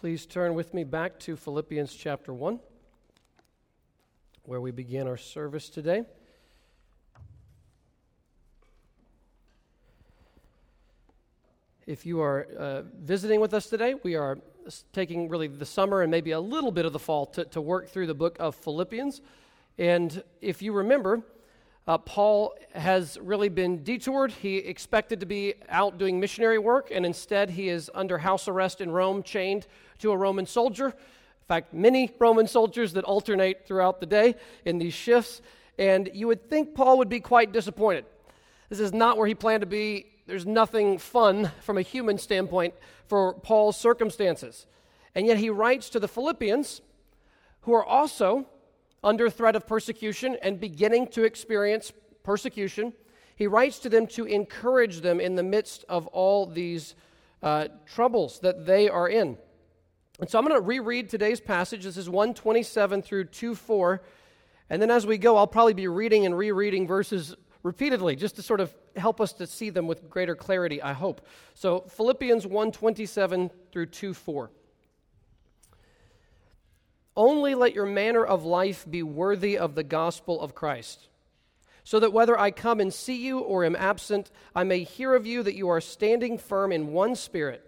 Please turn with me back to Philippians chapter 1, where we begin our service today. If you are uh, visiting with us today, we are taking really the summer and maybe a little bit of the fall to, to work through the book of Philippians. And if you remember, uh, Paul has really been detoured. He expected to be out doing missionary work, and instead he is under house arrest in Rome, chained to a Roman soldier. In fact, many Roman soldiers that alternate throughout the day in these shifts. And you would think Paul would be quite disappointed. This is not where he planned to be. There's nothing fun from a human standpoint for Paul's circumstances. And yet he writes to the Philippians, who are also under threat of persecution and beginning to experience persecution. He writes to them to encourage them in the midst of all these uh, troubles that they are in. And so I'm going to reread today's passage. This is 127 through 24. And then as we go, I'll probably be reading and rereading verses repeatedly just to sort of help us to see them with greater clarity, I hope. So Philippians 127 through 24. Only let your manner of life be worthy of the gospel of Christ, so that whether I come and see you or am absent, I may hear of you that you are standing firm in one spirit,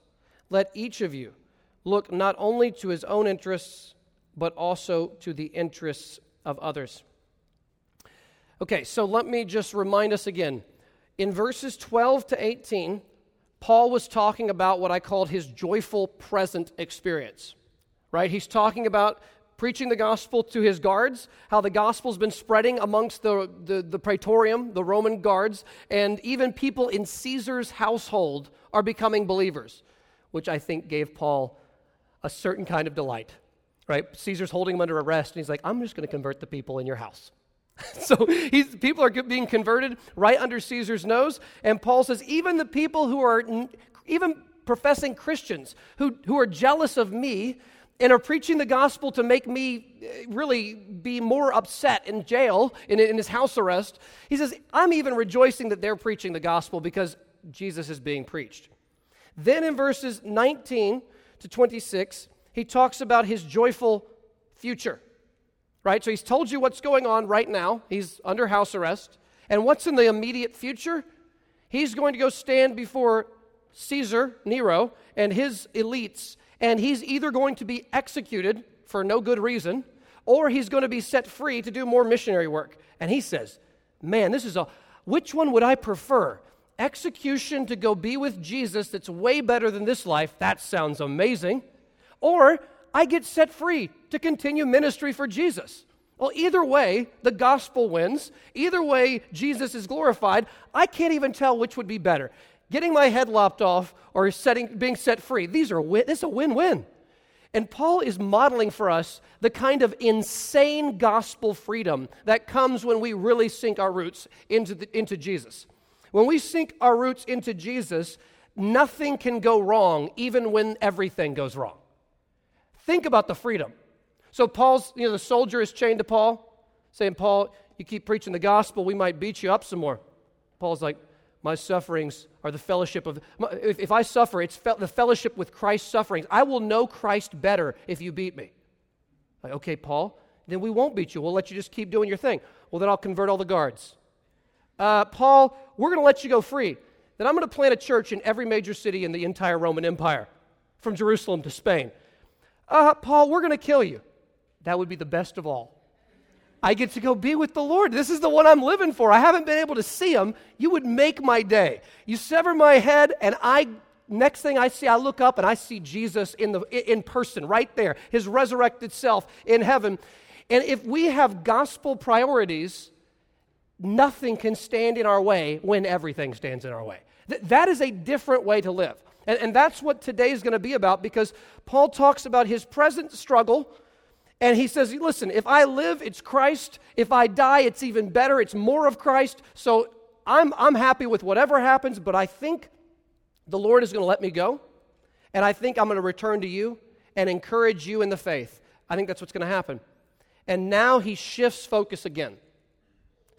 Let each of you look not only to his own interests, but also to the interests of others. Okay, so let me just remind us again. In verses 12 to 18, Paul was talking about what I called his joyful present experience, right? He's talking about preaching the gospel to his guards, how the gospel's been spreading amongst the, the, the, praetorium, the Roman guards, and even people in Caesar's household are becoming believers, which I think gave Paul a certain kind of delight, right? Caesar's holding him under arrest, and he's like, I'm just going to convert the people in your house. so people are being converted right under Caesar's nose. And Paul says, even the people who are, even professing Christians who, who are jealous of me and are preaching the gospel to make me eh, really be more upset in jail, in, in his house arrest, he says, I'm even rejoicing that they're preaching the gospel because Jesus is being preached. Then in verses 19 to 26, he talks about his joyful future right? So he's told you what's going on right now. He's under house arrest. And what's in the immediate future? He's going to go stand before Caesar, Nero, and his elites, and he's either going to be executed for no good reason, or he's going to be set free to do more missionary work. And he says, Man, this is a, which one would I prefer? Execution to go be with Jesus, that's way better than this life. That sounds amazing. Or I get set free to continue ministry for Jesus. Well, either way, the gospel wins. Either way, Jesus is glorified. I can't even tell which would be better getting my head lopped off or setting, being set free. These are, this is a win win. And Paul is modeling for us the kind of insane gospel freedom that comes when we really sink our roots into, the, into Jesus. When we sink our roots into Jesus, nothing can go wrong, even when everything goes wrong. Think about the freedom. So Paul's, you know, the soldier is chained to Paul, saying, Paul, you keep preaching the gospel, we might beat you up some more. Paul's like, my sufferings are the fellowship of, if, if I suffer, it's fe- the fellowship with Christ's sufferings. I will know Christ better if you beat me. Like, okay, Paul, then we won't beat you. We'll let you just keep doing your thing. Well, then I'll convert all the guards. Uh, Paul, we're going to let you go free. Then I'm going to plant a church in every major city in the entire Roman Empire, from Jerusalem to Spain uh, Paul, we're going to kill you. That would be the best of all. I get to go be with the Lord. This is the one I'm living for. I haven't been able to see him. You would make my day. You sever my head, and I next thing I see, I look up and I see Jesus in, the, in person, right there, his resurrected self in heaven. And if we have gospel priorities, nothing can stand in our way when everything stands in our way. Th- that is a different way to live. And, and that's what today is going to be about because Paul talks about his present struggle. And he says, listen, if I live, it's Christ. If I die, it's even better. It's more of Christ. So I'm, I'm happy with whatever happens, but I think the Lord is going to let me go. And I think I'm going to return to you and encourage you in the faith. I think that's what's going to happen. And now he shifts focus again.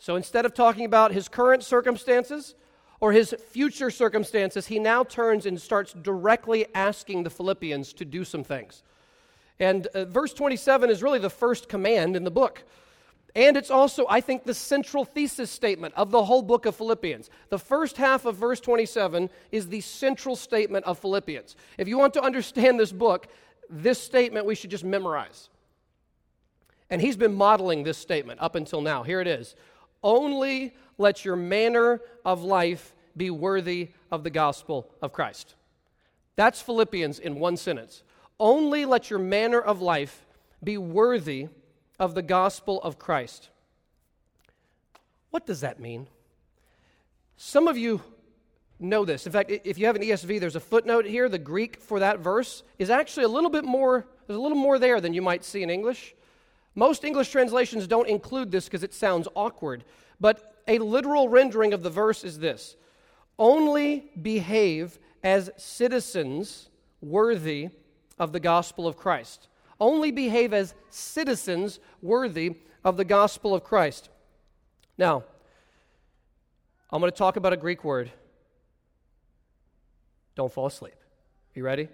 So instead of talking about his current circumstances or his future circumstances, he now turns and starts directly asking the Philippians to do some things. And uh, verse 27 is really the first command in the book. And it's also, I think, the central thesis statement of the whole book of Philippians. The first half of verse 27 is the central statement of Philippians. If you want to understand this book, this statement we should just memorize. And he's been modeling this statement up until now. Here it is Only let your manner of life be worthy of the gospel of Christ. That's Philippians in one sentence. Only let your manner of life be worthy of the gospel of Christ. What does that mean? Some of you know this. In fact, if you have an ESV, there's a footnote here. The Greek for that verse is actually a little bit more, there's a little more there than you might see in English. Most English translations don't include this because it sounds awkward, but a literal rendering of the verse is this Only behave as citizens worthy of the gospel of Christ. Only behave as citizens worthy of the gospel of Christ. Now, I'm going to talk about a Greek word. Don't fall asleep. You ready?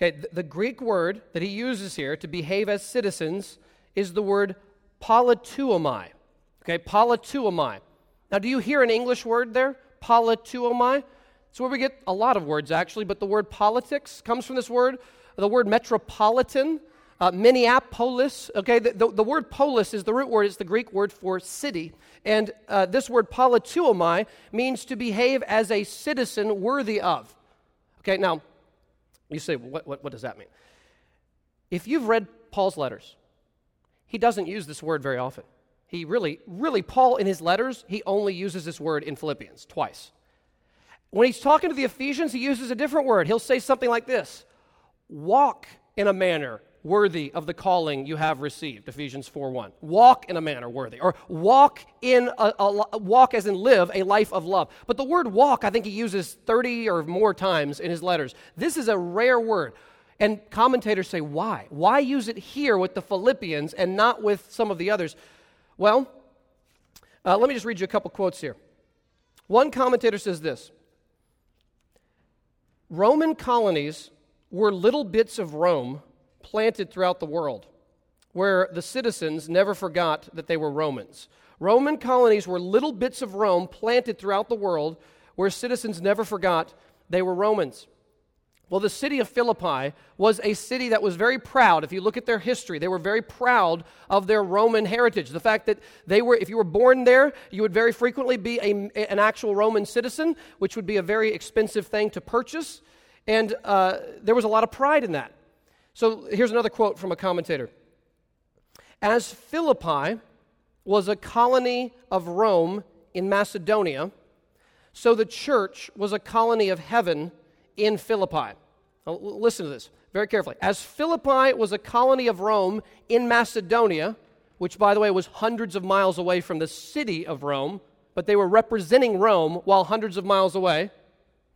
Okay, the, Greek word that he uses here to behave as citizens is the word politeuomai. Okay, politeuomai. Now, do you hear an English word there? Politeuomai? It's where we get a lot of words, actually, but the word politics comes from this word. The word metropolitan, uh, Minneapolis, okay, the, the, the, word polis is the root word, it's the Greek word for city. And uh, this word politeuomai means to behave as a citizen worthy of. Okay, now, you say, what, what, what does that mean? If you've read Paul's letters, he doesn't use this word very often. He really, really, Paul in his letters, he only uses this word in Philippians twice. When he's talking to the Ephesians, he uses a different word. He'll say something like this Walk in a manner worthy of the calling you have received ephesians 4 1 walk in a manner worthy or walk in a, a, walk as in live a life of love. But the word walk i think he uses 30 or more times in his letters. This is a rare word. And commentators say why? Why use it here with the philippians and not with some of the others? Well uh, let me just read you a couple quotes here. One commentator says this roman colonies were little bits of rome planted throughout the world where the citizens never forgot that they were Romans. Roman colonies were little bits of Rome planted throughout the world where citizens never forgot they were Romans. Well, the city of Philippi was a city that was very proud. If you look at their history, they were very proud of their Roman heritage. The fact that they were, if you were born there, you would very frequently be a, an actual Roman citizen, which would be a very expensive thing to purchase. And uh, there was a lot of pride in that. So here's another quote from a commentator As Philippi was a colony of Rome in Macedonia, so the church was a colony of heaven in Philippi. Now, listen to this very carefully. As Philippi was a colony of Rome in Macedonia, which, by the way, was hundreds of miles away from the city of Rome, but they were representing Rome while hundreds of miles away.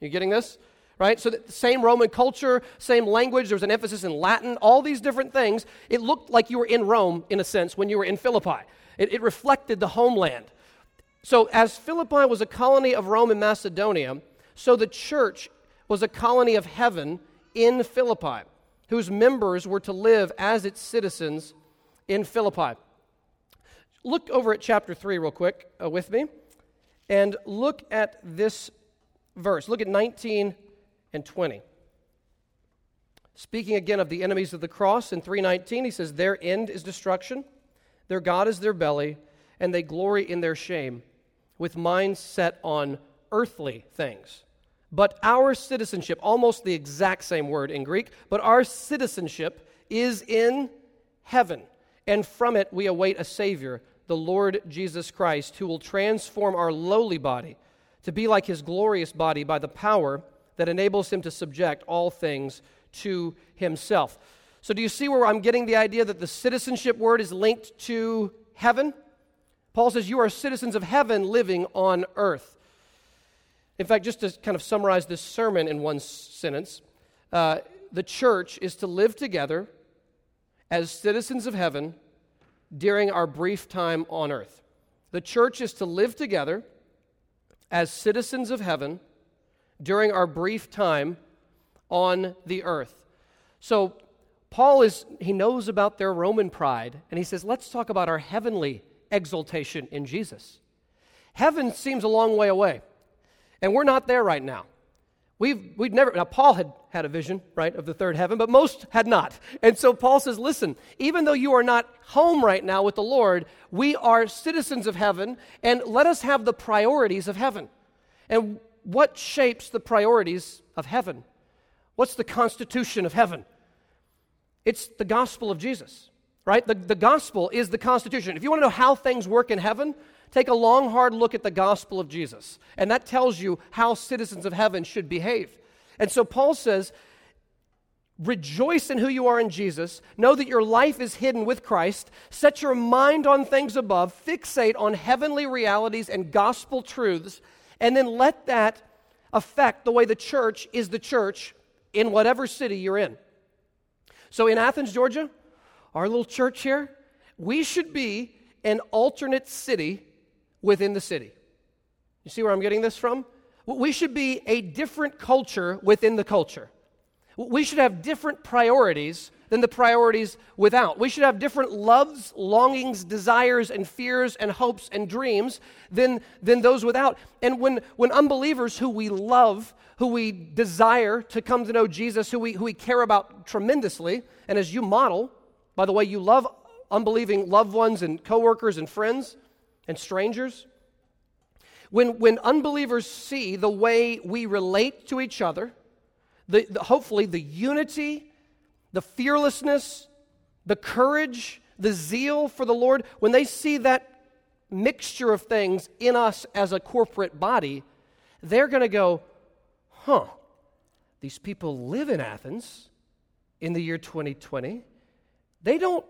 You getting this? Right? So the same Roman culture, same language, there was an emphasis in Latin, all these different things. It looked like you were in Rome, in a sense, when you were in Philippi. It, it reflected the homeland. So, as Philippi was a colony of Rome and Macedonia, so the church was a colony of heaven in Philippi, whose members were to live as its citizens in Philippi. Look over at chapter 3 real quick uh, with me and look at this verse. Look at 19 and 20. Speaking again of the enemies of the cross in 319, he says, Their end is destruction, their God is their belly, and they glory in their shame, with minds set on earthly things. But our citizenship, almost the exact same word in Greek, but our citizenship is in heaven. And from it we await a Savior, the Lord Jesus Christ, who will transform our lowly body to be like his glorious body by the power that enables him to subject all things to himself. So, do you see where I'm getting the idea that the citizenship word is linked to heaven? Paul says, You are citizens of heaven living on earth. In fact, just to kind of summarize this sermon in one sentence, uh, the church is to live together as citizens of heaven during our brief time on earth. The church is to live together as citizens of heaven during our brief time on the earth. So, Paul is, he knows about their Roman pride, and he says, let's talk about our heavenly exaltation in Jesus. Heaven seems a long way away, and we're not there right now. We've, we've never, now Paul had had a vision, right, of the third heaven, but most had not. And so Paul says, listen, even though you are not home right now with the Lord, we are citizens of heaven, and let us have the priorities of heaven. And what shapes the priorities of heaven? What's the constitution of heaven? It's the gospel of Jesus, right? The, the gospel is the constitution. If you want to know how things work in heaven, take a long, hard look at the gospel of Jesus. And that tells you how citizens of heaven should behave. And so Paul says, Rejoice in who you are in Jesus. Know that your life is hidden with Christ. Set your mind on things above. Fixate on heavenly realities and gospel truths. And then let that affect the way the church is the church in whatever city you're in. So in Athens, Georgia, our little church here, we should be an alternate city within the city. You see where I'm getting this from? We should be a different culture within the culture. We should have different priorities than the priorities without. We should have different loves, longings, desires, and fears, and hopes and dreams than, than those without. And when, when unbelievers who we love, who we desire to come to know Jesus, who we, who we care about tremendously, and as you model, by the way, you love unbelieving loved ones and coworkers and friends and strangers, when, when unbelievers see the way we relate to each other, the, the, hopefully the unity, the fearlessness, the courage, the zeal for the Lord, when they see that mixture of things in us as a corporate body, they're going to go, huh, these people live in Athens in the year 2020. They don't,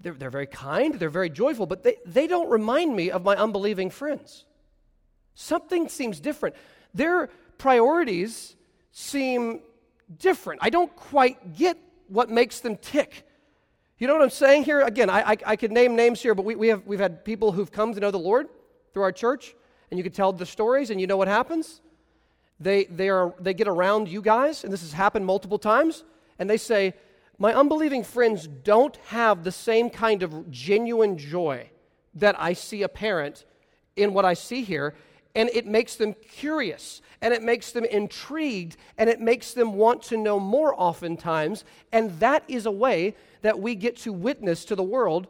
they're, they're very kind, they're very joyful, but they, they don't remind me of my unbelieving friends. Something seems different. Their priorities seem different. I don't quite get what makes them tick. You know what I'm saying here? Again, I, I, I could name names here, but we, we have, we've had people who've come to know the Lord through our church, and you could tell the stories, and you know what happens? They, they, are, they get around you guys, and this has happened multiple times, and they say, My unbelieving friends don't have the same kind of genuine joy that I see apparent in what I see here and it makes them curious and it makes them intrigued and it makes them want to know more oftentimes. And that is a way that we get to witness to the world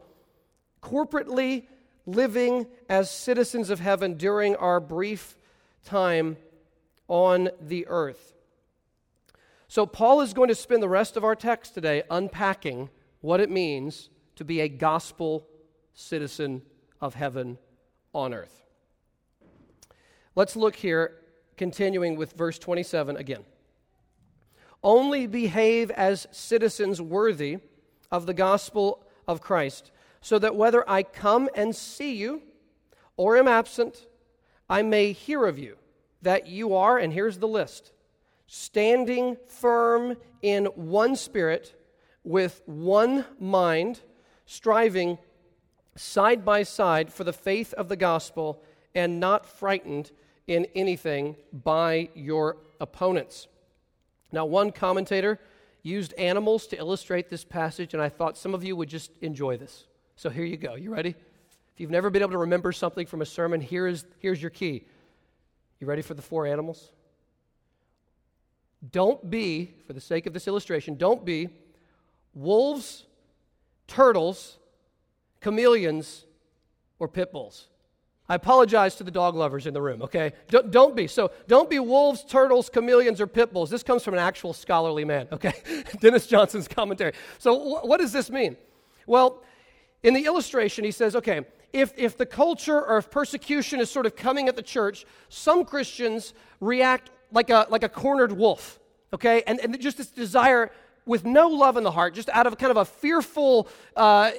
corporately living as citizens of heaven during our brief time on the earth. So, Paul is going to spend the rest of our text today unpacking what it means to be a gospel citizen of heaven on earth. Let's look here, continuing with verse 27 again. Only behave as citizens worthy of the gospel of Christ, so that whether I come and see you or am absent, I may hear of you that you are, and here's the list, standing firm in one spirit, with one mind, striving side by side for the faith of the gospel, and not frightened in anything by your opponents. Now, one commentator used animals to illustrate this passage, and I thought some of you would just enjoy this. So here you go. You ready? If you've never been able to remember something from a sermon, here is, here's your key. You ready for the four animals? don't be, for the sake of this illustration, don't be wolves, turtles, chameleons, or pit bulls. I apologize to the dog lovers in the room, okay? Don't, don't, be. So don't be wolves, turtles, chameleons, or pit bulls. This comes from an actual scholarly man, okay? Dennis Johnson's commentary. So wh- what does this mean? Well, in the illustration, he says, okay, if, if the culture or if persecution is sort of coming at the church, some Christians react like a, like a cornered wolf, okay? And, and just this desire with no love in the heart, just out of kind of a fearful uh,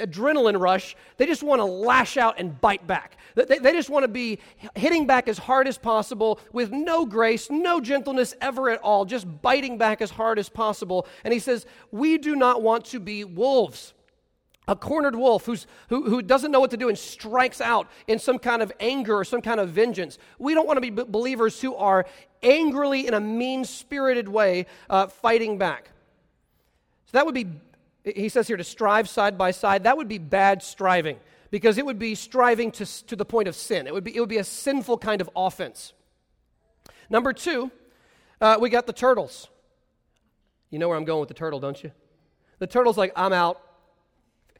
adrenaline rush, they just want to lash out and bite back. They, they just want to be hitting back as hard as possible with no grace, no gentleness ever at all, just biting back as hard as possible. And he says, We do not want to be wolves a cornered wolf who's, who, who doesn't know what to do and strikes out in some kind of anger or some kind of vengeance. We don't want to be believers who are angrily, in a mean spirited way, uh, fighting back. So that would be, he says here, to strive side by side. That would be bad striving because it would be striving to, to the point of sin. It would be, it would be a sinful kind of offense. Number two, uh, we got the turtles. You know where I'm going with the turtle, don't you? The turtle's like, I'm out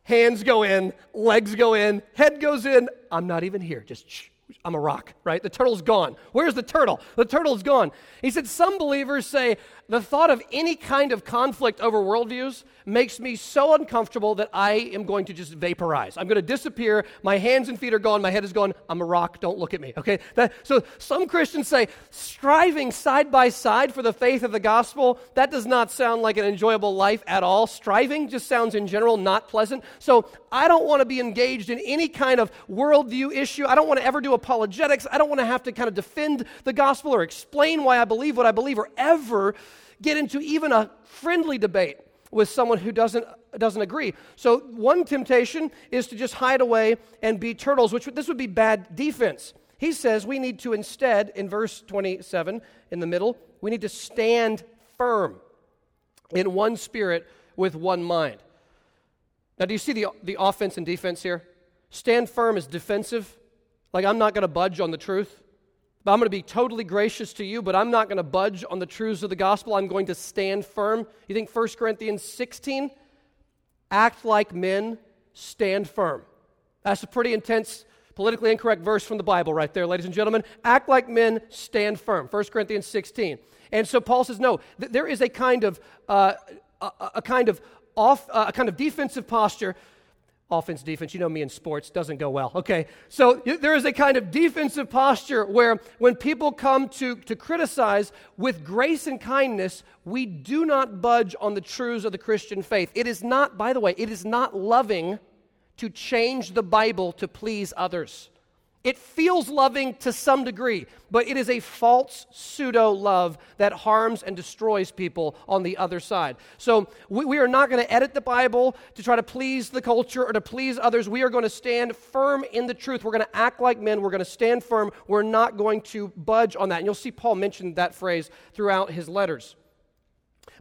hands go in, legs go in, head goes in. I'm not even here. Just shh. I'm a rock, right? The turtle's gone. Where's the turtle? The turtle's gone. He said, Some believers say the thought of any kind of conflict over worldviews makes me so uncomfortable that I am going to just vaporize. I'm going to disappear. My hands and feet are gone. My head is gone. I'm a rock. Don't look at me. Okay? That, so some Christians say striving side by side for the faith of the gospel, that does not sound like an enjoyable life at all. Striving just sounds in general not pleasant. So I don't want to be engaged in any kind of worldview issue. I don't want to ever do apologetics. I don't want to have to kind of defend the gospel or explain why I believe what I believe or ever get into even a friendly debate with someone who doesn't, doesn't agree. So, one temptation is to just hide away and be turtles, which this would be bad defense. He says we need to instead, in verse 27 in the middle, we need to stand firm in one spirit with one mind. Now, do you see the, the offense and defense here? Stand firm is defensive, like I'm not going to budge on the truth. But I'm going to be totally gracious to you, but I'm not going to budge on the truths of the gospel. I'm going to stand firm. You think 1 Corinthians 16? Act like men, stand firm. That's a pretty intense, politically incorrect verse from the Bible right there, ladies and gentlemen. Act like men, stand firm. 1 Corinthians 16. And so Paul says, no, th- there is a kind of, uh, a, a, kind of off, uh, a kind of defensive posture offense, defense, you know me in sports, doesn't go well. Okay, so there is a kind of defensive posture where when people come to, to criticize with grace and kindness, we do not budge on the truths of the Christian faith. It is not, by the way, it is not loving to change the Bible to please others. It feels loving to some degree, but it is a false pseudo love that harms and destroys people on the other side. So we, we are not going to edit the Bible to try to please the culture or to please others. We are going to stand firm in the truth. We're going to act like men. We're going to stand firm. We're not going to budge on that. And you'll see Paul mention that phrase throughout his letters.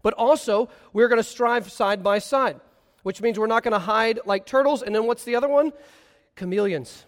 But also, we're going to strive side by side, which means we're not going to hide like turtles. And then what's the other one? Chameleons.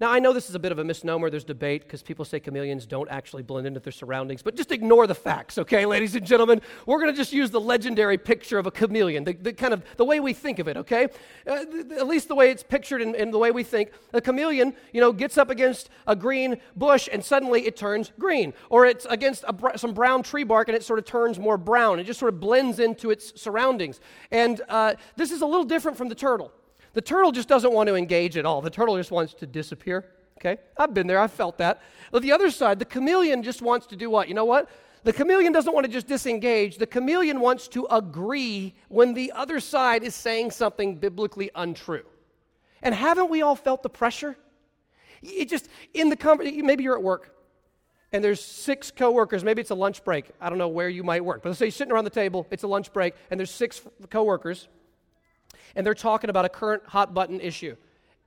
Now, I know this is a bit of a misnomer. There's debate because people say chameleons don't actually blend into their surroundings, but just ignore the facts, okay, ladies and gentlemen? We're going to just use the legendary picture of a chameleon, the, the, kind of the way we think of it, okay? Uh, at least the way it's pictured in, in the way we think. A chameleon, you know, gets up against a green bush and suddenly it turns green, or it's against br- some brown tree bark and it sort of turns more brown. It just sort of blends into its surroundings. And uh, this is a little different from the turtle. The turtle just doesn't want to engage at all. The turtle just wants to disappear. Okay? I've been there, I've felt that. But the other side, the chameleon just wants to do what? You know what? The chameleon doesn't want to just disengage. The chameleon wants to agree when the other side is saying something biblically untrue. And haven't we all felt the pressure? It just, in the conversation, maybe you're at work and there's six coworkers. Maybe it's a lunch break. I don't know where you might work. But let's say you're sitting around the table, it's a lunch break, and there's six coworkers and they're talking about a current hot button issue.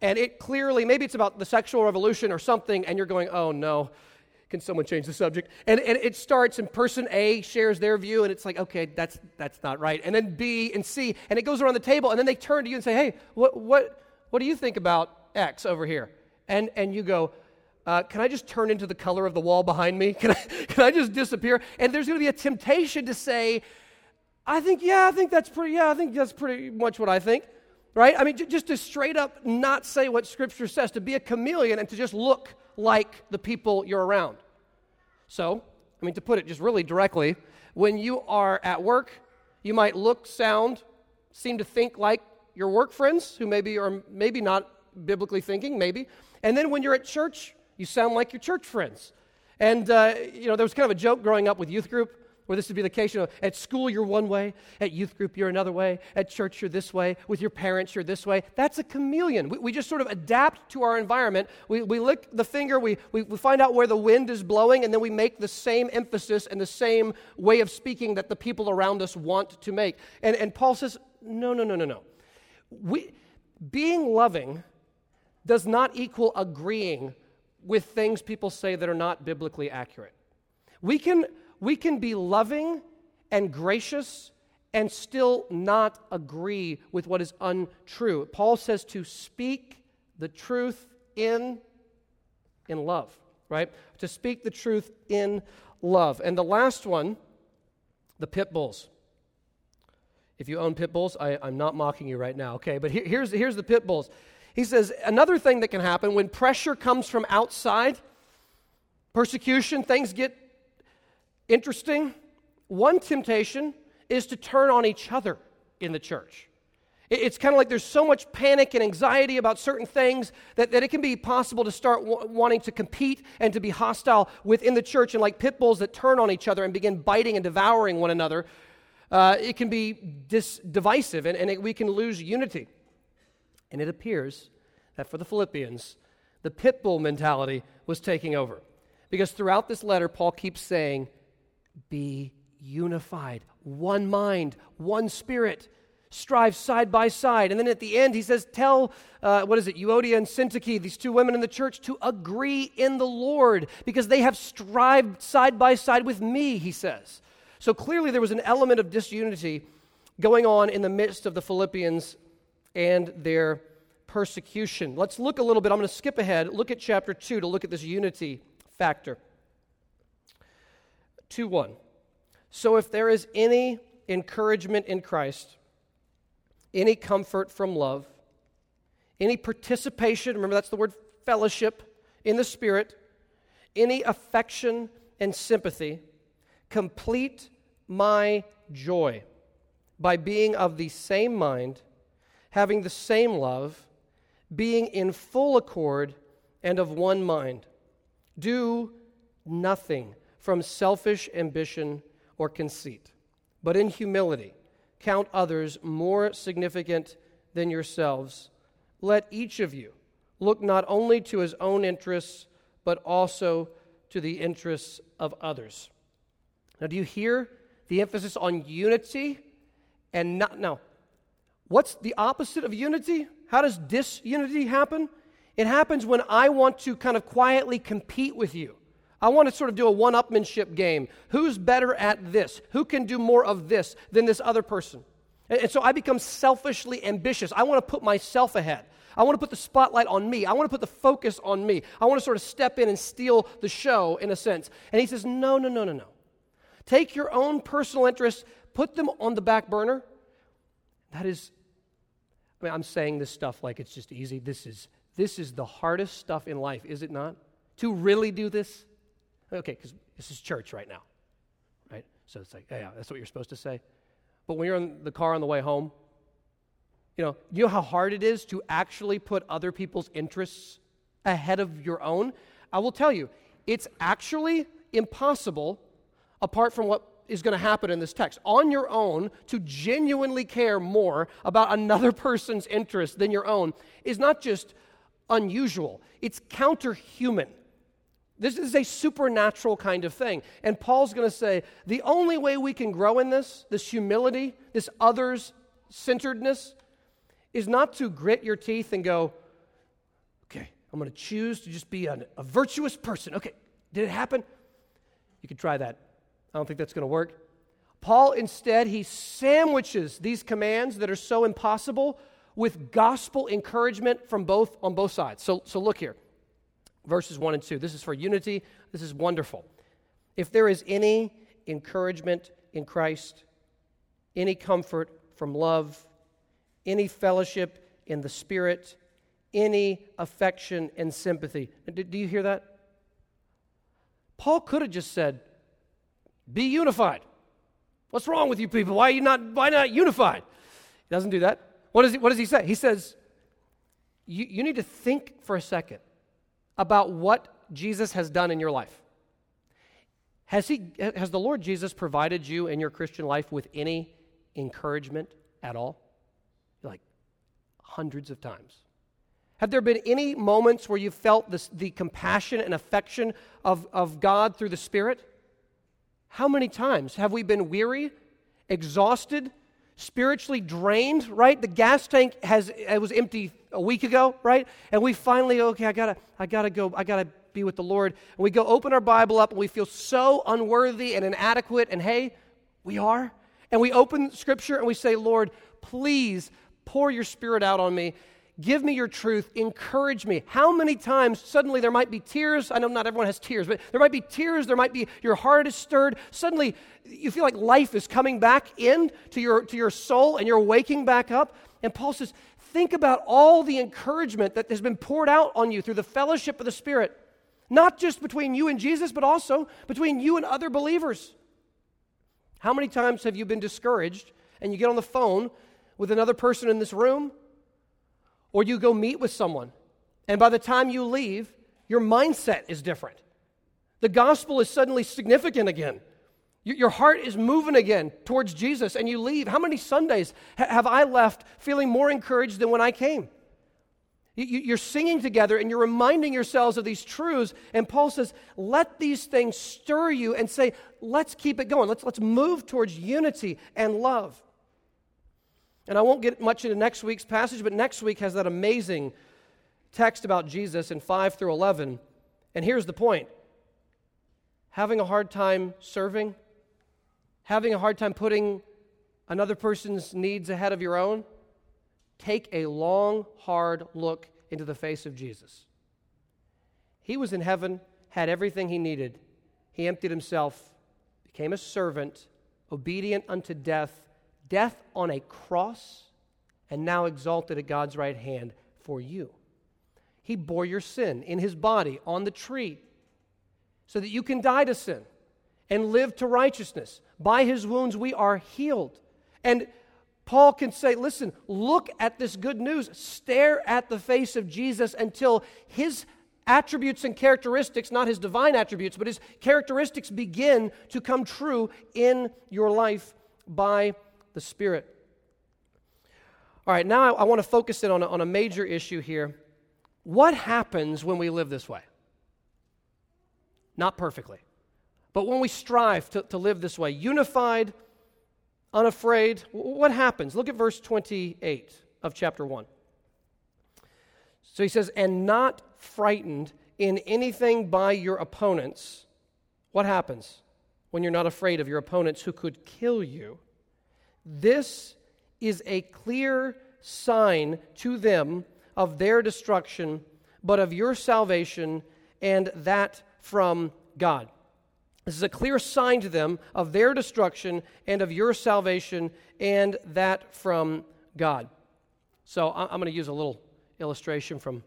And it clearly, maybe it's about the sexual revolution or something, and you're going, oh no, can someone change the subject? And, and it starts, and person A shares their view, and it's like, okay, that's, that's not right. And then B and C, and it goes around the table, and then they turn to you and say, hey, what, what, what do you think about X over here? And, and you go, uh, can I just turn into the color of the wall behind me? Can I, can I just disappear? And there's going to be a temptation to say, I think, yeah, I think that's pretty, yeah, I think that's pretty much what I think, right? I mean, j- just to straight up not say what Scripture says, to be a chameleon and to just look like the people you're around. So, I mean, to put it just really directly, when you are at work, you might look, sound, seem to think like your work friends who maybe are maybe not biblically thinking, maybe. And then when you're at church, you sound like your church friends. And, uh, you know, there was kind of a joke growing up with youth group where this would be the case. You know, at school, you're one way. At youth group, you're another way. At church, you're this way. With your parents, you're this way. That's a chameleon. We, we just sort of adapt to our environment. We, we lick the finger, we, we, we find out where the wind is blowing, and then we make the same emphasis and the same way of speaking that the people around us want to make. And, and Paul says, no, no, no, no, no. We, being loving does not equal agreeing with things people say that are not biblically accurate. We can, we can be loving and gracious and still not agree with what is untrue. Paul says to speak the truth in, in love, right? To speak the truth in love. And the last one, the pit bulls. If you own pit bulls, I, am not mocking you right now, okay? But here, here's, here's the pit bulls. He says another thing that can happen when pressure comes from outside, persecution, things get interesting. One temptation is to turn on each other in the church. It's kind of like there's so much panic and anxiety about certain things that, that it can be possible to start w- wanting to compete and to be hostile within the church and like pit bulls that turn on each other and begin biting and devouring one another. Uh, it can be dis- divisive and, and it, we can lose unity. And it appears that for the Philippians, the pit bull mentality was taking over. Because throughout this letter, Paul keeps saying, Be unified, one mind, one spirit, strive side by side. And then at the end, he says, Tell, uh, what is it, Euodia and Syntyche, these two women in the church, to agree in the Lord, because they have strived side by side with me, he says. So clearly, there was an element of disunity going on in the midst of the Philippians and their persecution. Let's look a little bit. I'm going to skip ahead. Look at chapter 2 to look at this unity factor. 2 1. So if there is any encouragement in Christ, any comfort from love, any participation, remember that's the word fellowship, in the Spirit, any affection and sympathy, complete my joy by being of the same mind having the same love, being in full accord and of one mind. Do nothing from selfish ambition or conceit, but in humility count others more significant than yourselves. Let each of you look not only to his own interests, but also to the interests of others. Now, do you hear the emphasis on unity and not? Now, What's the opposite of unity? How does disunity happen? It happens when I want to kind of quietly compete with you. I want to sort of do a one upmanship game. Who's better at this? Who can do more of this than this other person? And, so I become selfishly ambitious. I want to put myself ahead. I want to put the spotlight on me. I want to put the focus on me. I want to sort of step in and steal the show in a sense. And he says, No, no, no, no, no. Take your own personal interests, put them on the back burner. That is I mean, I'm saying this stuff like it's just easy. This is, this is the hardest stuff in life, is it not? To really do this? Okay, because this is church right now, right? So it's like, yeah, that's what you're supposed to say. But when you're in the car on the way home, you know, you know how hard it is to actually put other people's interests ahead of your own? I will tell you, it's actually impossible apart from what is going to happen in this text. On your own, to genuinely care more about another person's interest than your own is not just unusual, it's counterhuman. This is a supernatural kind of thing. And Paul's going to say the only way we can grow in this, this humility, this others centeredness, is not to grit your teeth and go, okay, I'm going to choose to just be a, a virtuous person. Okay, did it happen? You could try that I don't think that's going to work. Paul instead, he sandwiches these commands that are so impossible with gospel encouragement from both on both sides. So, so look here. Verses 1 and 2. This is for unity. This is wonderful. If there is any encouragement in Christ, any comfort from love, any fellowship in the Spirit, any affection and sympathy. Do you hear that? Paul could have just said, Be unified. What's wrong with you people? Why are you not, why not unified? He doesn't do that. What does he, what does he say? He says, you, you need to think for a second about what Jesus has done in your life. Has, he, has the Lord Jesus provided you in your Christian life with any encouragement at all? Like hundreds of times. Have there been any moments where you felt this, the compassion and affection of, of God through the Spirit? How many times have we been weary, exhausted, spiritually drained, right? The gas tank has it was empty a week ago, right? And we finally, okay, I gotta, I gotta go, I gotta be with the Lord. And we go open our Bible up and we feel so unworthy and inadequate, and hey, we are. And we open scripture and we say, Lord, please pour your spirit out on me. Give me your truth. Encourage me. How many times suddenly there might be tears? I know not everyone has tears, but there might be tears. There might be your heart is stirred. Suddenly you feel like life is coming back in to your, to your soul and you're waking back up. And Paul says, think about all the encouragement that has been poured out on you through the fellowship of the Spirit, not just between you and Jesus, but also between you and other believers. How many times have you been discouraged and you get on the phone with another person in this room? Or you go meet with someone, and by the time you leave, your mindset is different. The gospel is suddenly significant again. Your heart is moving again towards Jesus, and you leave. How many Sundays have I left feeling more encouraged than when I came? You're singing together and you're reminding yourselves of these truths. And Paul says, let these things stir you and say, let's keep it going. Let's, let's move towards unity and love. And I won't get much into next week's passage, but next week has that amazing text about Jesus in 5 through 11. And here's the point having a hard time serving, having a hard time putting another person's needs ahead of your own, take a long, hard look into the face of Jesus. He was in heaven, had everything he needed. He emptied himself, became a servant, obedient unto death death on a cross, and now exalted at God's right hand for you. He bore your sin in his body on the tree so that you can die to sin and live to righteousness. By his wounds, we are healed. And Paul can say, listen, look at this good news. Stare at the face of Jesus until his attributes and characteristics, not his divine attributes, but his characteristics begin to come true in your life by the Spirit. All right, now I, I want to focus in on a, on a major issue here. What happens when we live this way? Not perfectly, but when we strive to, to live this way, unified, unafraid, what happens? Look at verse 28 of chapter 1. So he says, and not frightened in anything by your opponents. What happens when you're not afraid of your opponents who could kill you? This is a clear sign to them of their destruction, but of your salvation, and that from God. This is a clear sign to them of their destruction and of your salvation, and that from God. So I'm going to use a little illustration from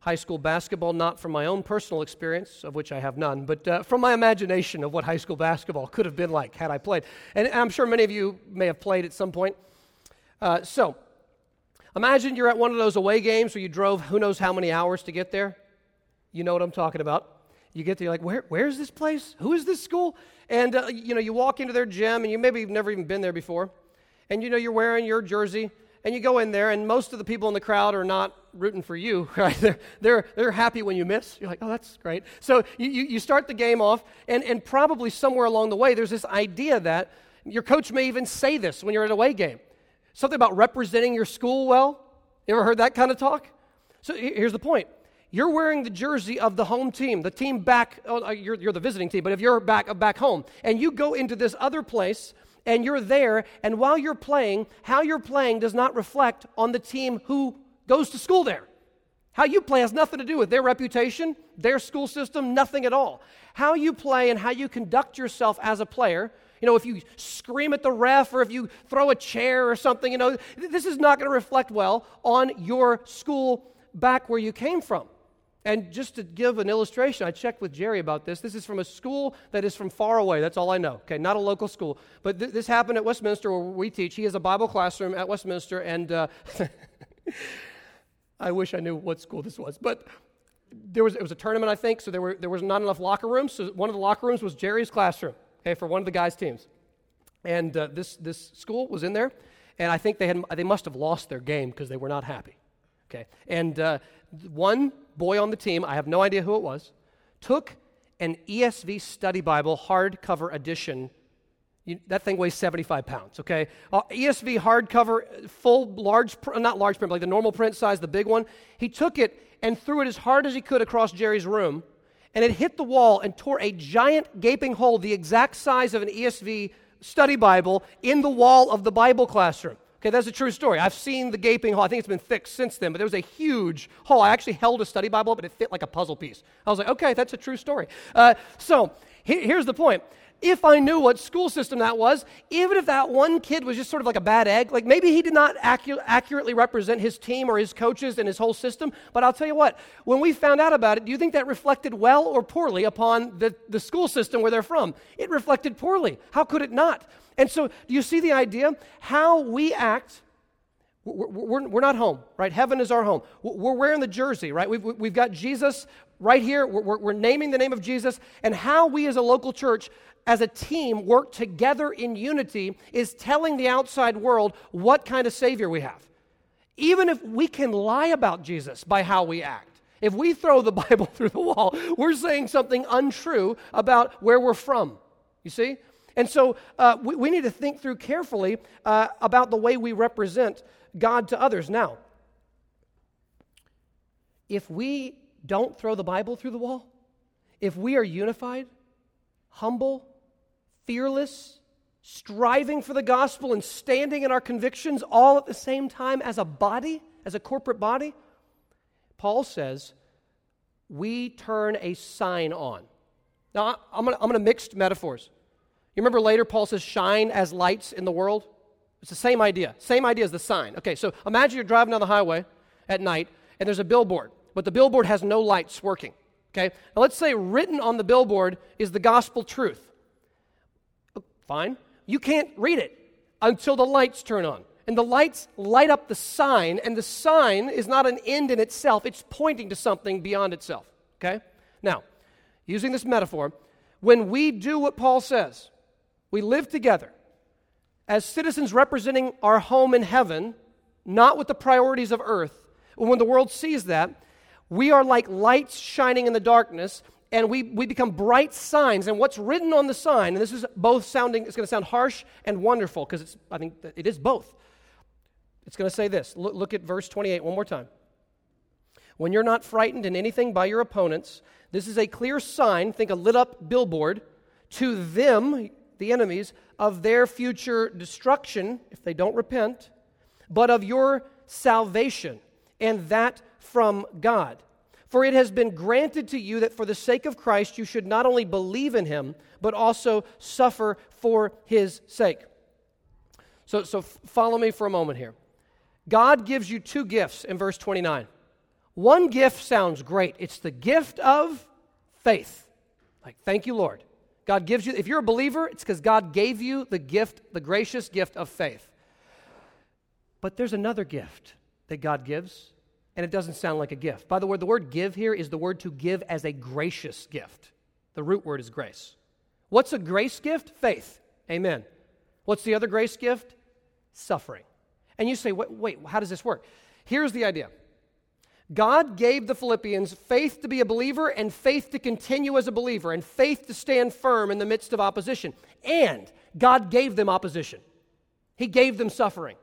high school basketball, not from my own personal experience, of which I have none, but uh, from my imagination of what high school basketball could have been like had I played. And, I'm sure many of you may have played at some point. Uh, so, imagine you're at one of those away games where you drove who knows how many hours to get there. You know what I'm talking about. You get there, you're like, Where, where's this place? Who is this school? And, uh, you know, you walk into their gym, and you maybe have never even been there before. And, you know, you're wearing your jersey, and you go in there, and most of the people in the crowd are not rooting for you, right? They're, they're, they're happy when you miss. You're like, oh, that's great. So you, you, you start the game off, and, and probably somewhere along the way, there's this idea that your coach may even say this when you're at a away game something about representing your school well. You ever heard that kind of talk? So here's the point. You're wearing the jersey of the home team, the team back, oh, uh, you're, you're the visiting team, but if you're back, back home, and you go into this other place and you're there, and while you're playing, how you're playing does not reflect on the team who goes to school there. How you play has nothing to do with their reputation, their school system, nothing at all. How you play and how you conduct yourself as a player, you know, if you scream at the ref or if you throw a chair or something, you know, this is not going to reflect well on your school back where you came from. And just to give an illustration, I checked with Jerry about this. This is from a school that is from far away. That's all I know. Okay, not a local school. But th- this happened at Westminster where we teach. He has a Bible classroom at Westminster, and uh, I wish I knew what school this was. But there was, it was a tournament, I think, so there, were, there was not enough locker rooms. So one of the locker rooms was Jerry's classroom, okay, for one of the guys' teams. And uh, this, this school was in there, and I think they, had, they must have lost their game because they were not happy. Okay, and uh, one boy on the team, I have no idea who it was, took an ESV study Bible hardcover edition. You, that thing weighs 75 pounds, okay? Uh, ESV hardcover, full, large, not large print, like the normal print size, the big one. He took it and threw it as hard as he could across Jerry's room, and it hit the wall and tore a giant gaping hole the exact size of an ESV study Bible in the wall of the Bible classroom. Okay, that's a true story. I've seen the gaping hole. I think it's been fixed since then, but there was a huge hole. I actually held a study Bible, but it fit like a puzzle piece. I was like, okay, that's a true story. Uh, so he, here's the point. If I knew what school system that was, even if that one kid was just sort of like a bad egg, like maybe he did not accurately represent his team or his coaches and his whole system, but I'll tell you what, when we found out about it, do you think that reflected well or poorly upon the, the school system where they're from? It reflected poorly. How could it not? And so, do you see the idea? How we act, we're, we're, we're not home, right? Heaven is our home. We're wearing the jersey, right? We've, we've got Jesus right here. We're, we're naming the name of Jesus. And how we as a local church, as a team, work together in unity is telling the outside world what kind of Savior we have. Even if we can lie about Jesus by how we act. If we throw the Bible through the wall, we're saying something untrue about where we're from. You see? And so uh, we, we, need to think through carefully uh, about the way we represent God to others. Now, if we don't throw the Bible through the wall, if we are unified, humble, fearless, striving for the gospel, and standing in our convictions all at the same time as a body, as a corporate body, Paul says, we turn a sign on. Now, I'm going to mix metaphors. You remember later, Paul says, shine as lights in the world? It's the same idea. Same idea as the sign. Okay, so imagine you're driving down the highway at night and there's a billboard, but the billboard has no lights working. Okay, now let's say written on the billboard is the gospel truth. Fine. You can't read it until the lights turn on. And the lights light up the sign, and the sign is not an end in itself, it's pointing to something beyond itself. Okay? Now, using this metaphor, when we do what Paul says, we live together as citizens representing our home in heaven, not with the priorities of earth. When the world sees that, we are like lights shining in the darkness, and we, we become bright signs. And what's written on the sign, and this is both sounding, it's going to sound harsh and wonderful, because it's, I think it is both. It's going to say this. Look, look at verse 28 one more time. When you're not frightened in anything by your opponents, this is a clear sign, think a lit up billboard, to them, the enemies, of their future destruction if they don't repent, but of your salvation, and that from God. For it has been granted to you that for the sake of Christ you should not only believe in him, but also suffer for his sake. So, so follow me for a moment here. God gives you two gifts in verse 29. One gift sounds great it's the gift of faith. Like, thank you, Lord. God gives you, if you're a believer, it's because God gave you the gift, the gracious gift of faith. But there's another gift that God gives, and it doesn't sound like a gift. By the way, the word give here is the word to give as a gracious gift. The root word is grace. What's a grace gift? Faith. Amen. What's the other grace gift? Suffering. And you say, wait, wait how does this work? Here's the idea God gave the Philippians faith to be a believer and faith to continue as a believer and faith to stand firm in the midst of opposition. And God gave them opposition, He gave them suffering.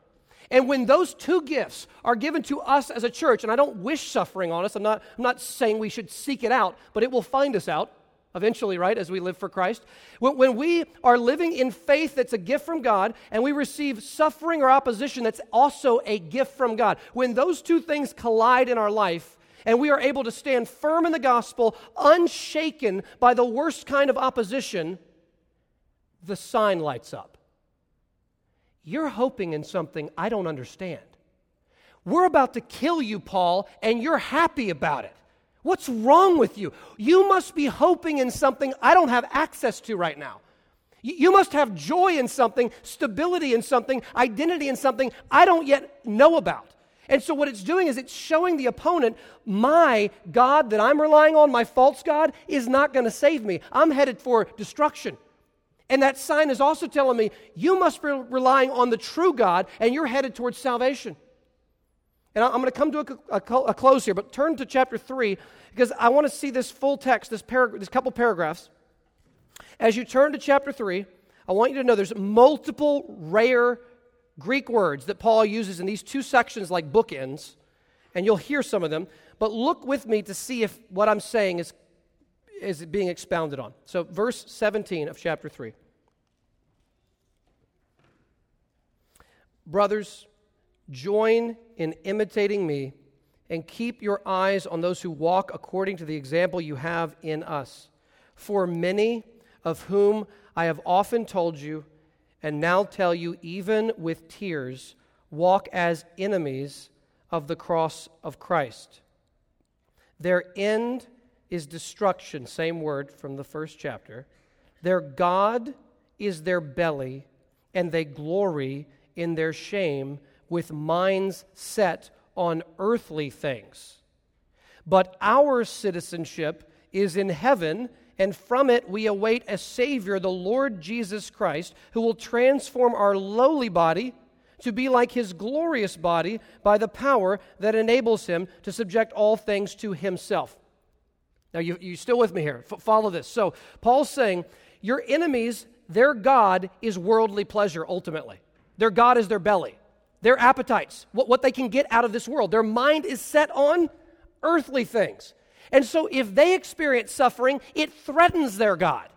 And when those two gifts are given to us as a church, and I don't wish suffering on us, I'm not, I'm not saying we should seek it out, but it will find us out eventually, right, as we live for Christ. When, when, we are living in faith that's a gift from God and we receive suffering or opposition that's also a gift from God, when those two things collide in our life and we are able to stand firm in the gospel, unshaken by the worst kind of opposition, the sign lights up. You're hoping in something I don't understand. We're about to kill you, Paul, and you're happy about it. What's wrong with you? You must be hoping in something I don't have access to right now. You must have joy in something, stability in something, identity in something I don't yet know about. And so, what it's doing is it's showing the opponent my God that I'm relying on, my false God, is not going to save me. I'm headed for destruction. And that sign is also telling me you must be relying on the true God and you're headed towards salvation. And I'm going to come to a, a, a close here, but turn to chapter 3 because I want to see this full text, this, parag- this couple paragraphs. As you turn to chapter 3, I want you to know there's multiple rare Greek words that Paul uses in these two sections like bookends, and you'll hear some of them. But look with me to see if what I'm saying is, is being expounded on. So, verse 17 of chapter 3. Brothers, join in imitating me and keep your eyes on those who walk according to the example you have in us. For many of whom I have often told you, and now tell you, even with tears, walk as enemies of the cross of Christ. Their end is destruction, same word from the first chapter. Their God is their belly, and they glory in their shame with minds set on earthly things. But our citizenship is in heaven and from it we await a Savior, the Lord Jesus Christ, who will transform our lowly body to be like his glorious body by the power that enables him to subject all things to himself. Now, you, you still with me here? F- follow this. So, Paul's saying, Your enemies, their God is worldly pleasure ultimately. Their God is their belly, their appetites, what, what they can get out of this world. Their mind is set on earthly things. And so if they experience suffering, it threatens their God.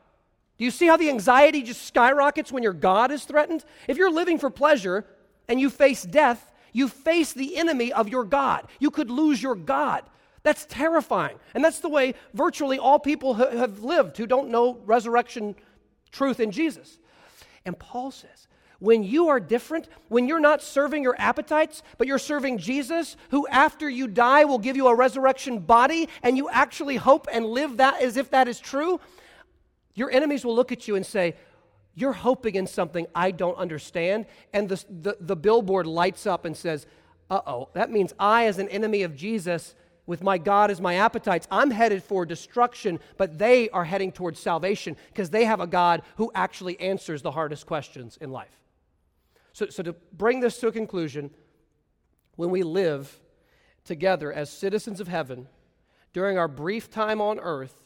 Do you see how the anxiety just skyrockets when your God is threatened? If you're living for pleasure and you face death, you face the enemy of your God. You could lose your God. That's terrifying. And that's the way virtually all people have lived who don't know resurrection truth in Jesus. And Paul says, when you are different, when you're not serving your appetites, but you're serving Jesus, who after you die will give you a resurrection body, and you actually hope and live that as if that is true, your enemies will look at you and say, You're hoping in something I don't understand. And the, the, the billboard lights up and says, Uh oh, that means I, as an enemy of Jesus, with my God as my appetites, I'm headed for destruction, but they are heading towards salvation because they have a God who actually answers the hardest questions in life. So, so to bring this to a conclusion, when we live together as citizens of heaven during our brief time on earth,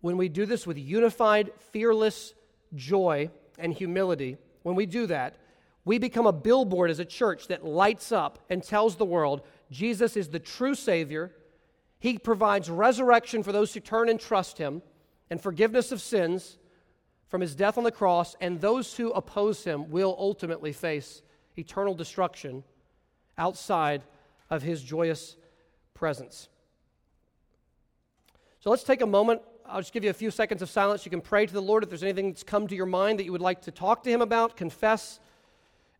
when we do this with unified, fearless joy and humility, when we do that, we become a billboard as a church that lights up and tells the world Jesus is the true Savior. He provides resurrection for those who turn and trust Him and forgiveness of sins from his death on the cross, and those who oppose him will ultimately face eternal destruction outside of his joyous presence. So let's take a moment. I'll just give you a few seconds of silence. You can pray to the Lord if there's anything that's come to your mind that you would like to talk to him about, confess,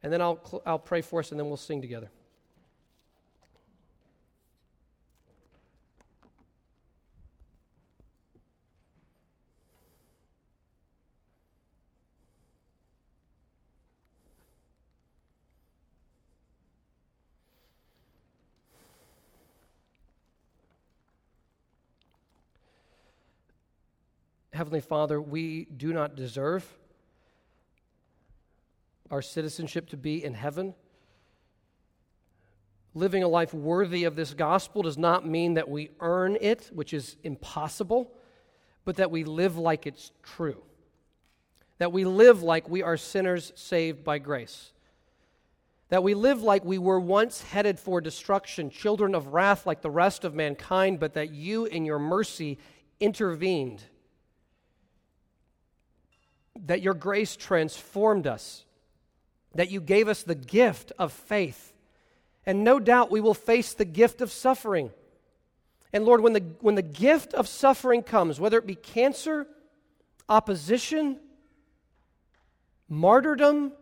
and then I'll, I'll pray for us, and then we'll sing together. Heavenly Father, we do not deserve our citizenship to be in heaven. Living a life worthy of this gospel does not mean that we earn it, which is impossible, but that we live like it's true. That we live like we are sinners saved by grace. That we live like we were once headed for destruction, children of wrath like the rest of mankind, but that you, in your mercy, intervened that your grace transformed us, that you gave us the gift of faith. And no doubt we will face the gift of suffering. And Lord, when the, when the gift of suffering comes, whether it be cancer, opposition, martyrdom,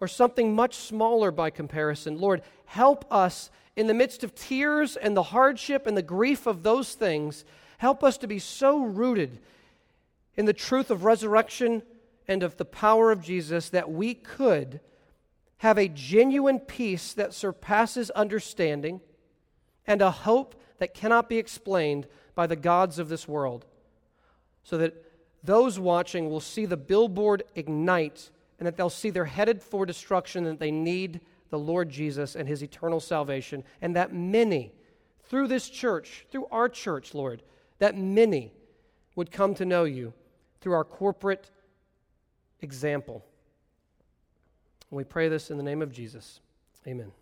or something much smaller by comparison, Lord, help us in the midst of tears and the hardship and the grief of those things. Help us to be so rooted in the truth of resurrection and of the power of Jesus that we could have a genuine peace that surpasses understanding and a hope that cannot be explained by the gods of this world, so that those watching will see the billboard ignite and that they'll see they're headed for destruction, and that they need the Lord Jesus and his eternal salvation, and that many, through this church, through our church, Lord, that many would come to know you through our corporate example. we pray this in the name of Jesus. Amen.